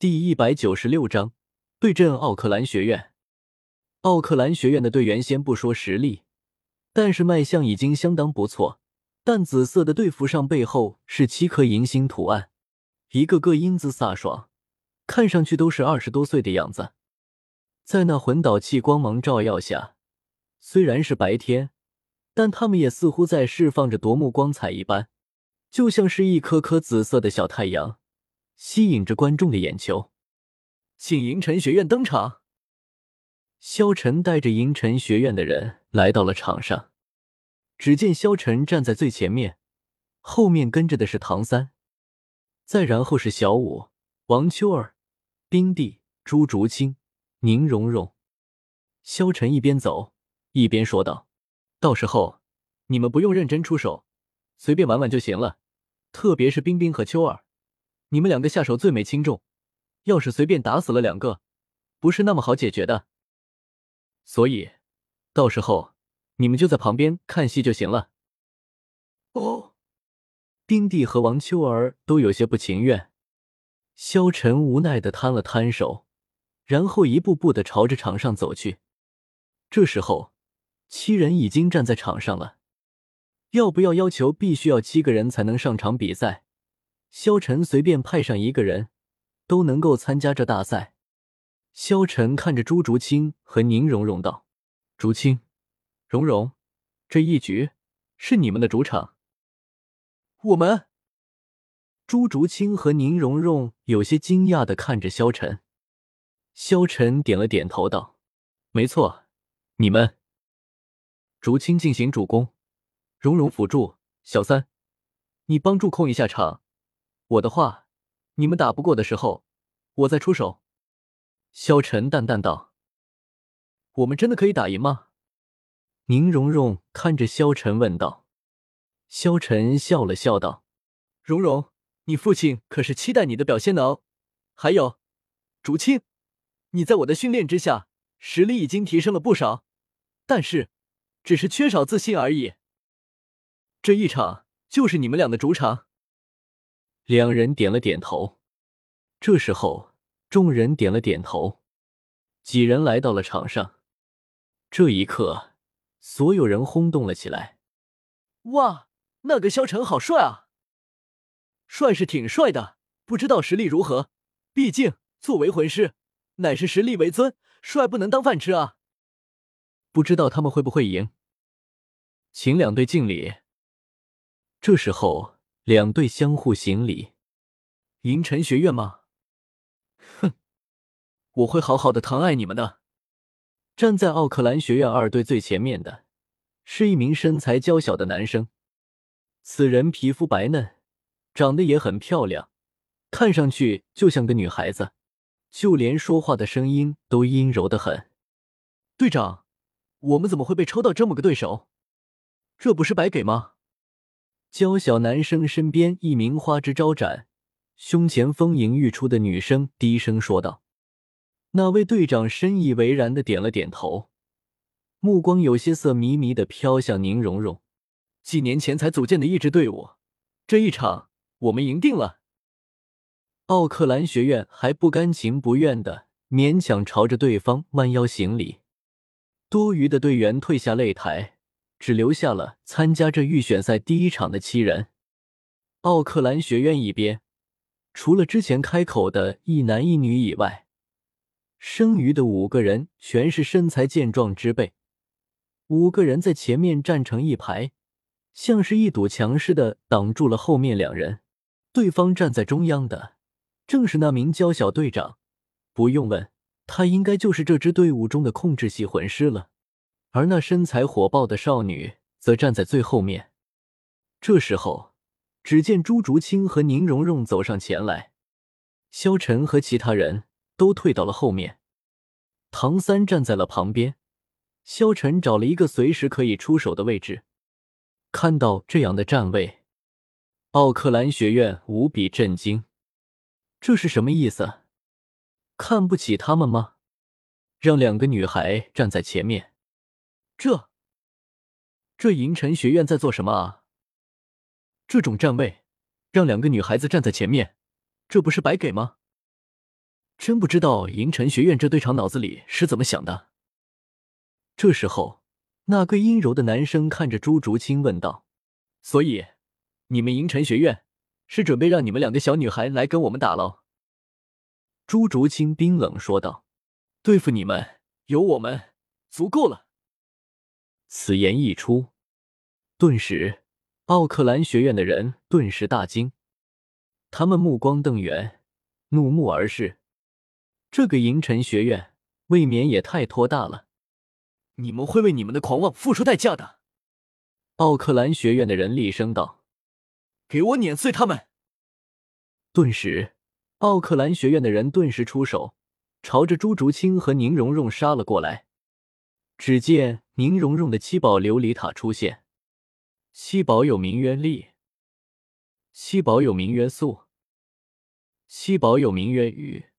第一百九十六章对阵奥克兰学院。奥克兰学院的队员先不说实力，但是卖相已经相当不错。淡紫色的队服上背后是七颗银星图案，一个个英姿飒爽，看上去都是二十多岁的样子。在那魂导器光芒照耀下，虽然是白天，但他们也似乎在释放着夺目光彩一般，就像是一颗颗紫色的小太阳。吸引着观众的眼球，请银尘学院登场。萧晨带着银尘学院的人来到了场上，只见萧晨站在最前面，后面跟着的是唐三，再然后是小舞、王秋儿、冰帝、朱竹清、宁荣荣。萧晨一边走一边说道：“到时候你们不用认真出手，随便玩玩就行了，特别是冰冰和秋儿。”你们两个下手最没轻重，要是随便打死了两个，不是那么好解决的。所以，到时候你们就在旁边看戏就行了。哦，丁帝和王秋儿都有些不情愿。萧晨无奈的摊了摊手，然后一步步的朝着场上走去。这时候，七人已经站在场上了。要不要要求必须要七个人才能上场比赛？萧晨随便派上一个人，都能够参加这大赛。萧晨看着朱竹清和宁荣荣道：“竹清，荣荣，这一局是你们的主场。”我们。朱竹清和宁荣荣有些惊讶的看着萧晨。萧晨点了点头道：“没错，你们。”竹清进行主攻，荣荣辅助。小三，你帮助控一下场。我的话，你们打不过的时候，我再出手。”萧晨淡淡道。“我们真的可以打赢吗？”宁荣荣看着萧晨问道。萧晨笑了笑道：“荣荣，你父亲可是期待你的表现的哦。还有，竹青，你在我的训练之下，实力已经提升了不少，但是，只是缺少自信而已。这一场就是你们俩的主场。”两人点了点头。这时候，众人点了点头，几人来到了场上。这一刻，所有人轰动了起来。哇，那个萧晨好帅啊！帅是挺帅的，不知道实力如何。毕竟作为魂师，乃是实力为尊，帅不能当饭吃啊。不知道他们会不会赢？请两队敬礼。这时候。两队相互行礼，银尘学院吗？哼，我会好好的疼爱你们的。站在奥克兰学院二队最前面的，是一名身材娇小的男生。此人皮肤白嫩，长得也很漂亮，看上去就像个女孩子，就连说话的声音都阴柔的很。队长，我们怎么会被抽到这么个对手？这不是白给吗？娇小男生身边，一名花枝招展、胸前丰盈欲出的女生低声说道：“那位队长深以为然的点了点头，目光有些色迷迷的飘向宁荣荣。几年前才组建的一支队伍，这一场我们赢定了。”奥克兰学院还不甘情不愿的勉强朝着对方弯腰行礼，多余的队员退下擂台。只留下了参加这预选赛第一场的七人。奥克兰学院一边，除了之前开口的一男一女以外，剩余的五个人全是身材健壮之辈。五个人在前面站成一排，像是一堵墙似的挡住了后面两人。对方站在中央的，正是那名娇小队长。不用问，他应该就是这支队伍中的控制系魂师了。而那身材火爆的少女则站在最后面。这时候，只见朱竹清和宁荣荣走上前来，萧晨和其他人都退到了后面，唐三站在了旁边。萧晨找了一个随时可以出手的位置。看到这样的站位，奥克兰学院无比震惊。这是什么意思？看不起他们吗？让两个女孩站在前面。这，这银尘学院在做什么啊？这种站位，让两个女孩子站在前面，这不是白给吗？真不知道银尘学院这队长脑子里是怎么想的。这时候，那个阴柔的男生看着朱竹清问道：“所以，你们银尘学院是准备让你们两个小女孩来跟我们打喽？”朱竹清冰冷说道：“对付你们，有我们足够了。”此言一出，顿时奥克兰学院的人顿时大惊，他们目光瞪圆，怒目而视。这个银尘学院未免也太托大了，你们会为你们的狂妄付出代价的。奥克兰学院的人厉声道：“给我碾碎他们！”顿时，奥克兰学院的人顿时出手，朝着朱竹清和宁荣荣杀了过来。只见宁荣荣的七宝琉璃塔出现，七宝有名渊力，七宝有名渊素，七宝有名渊玉。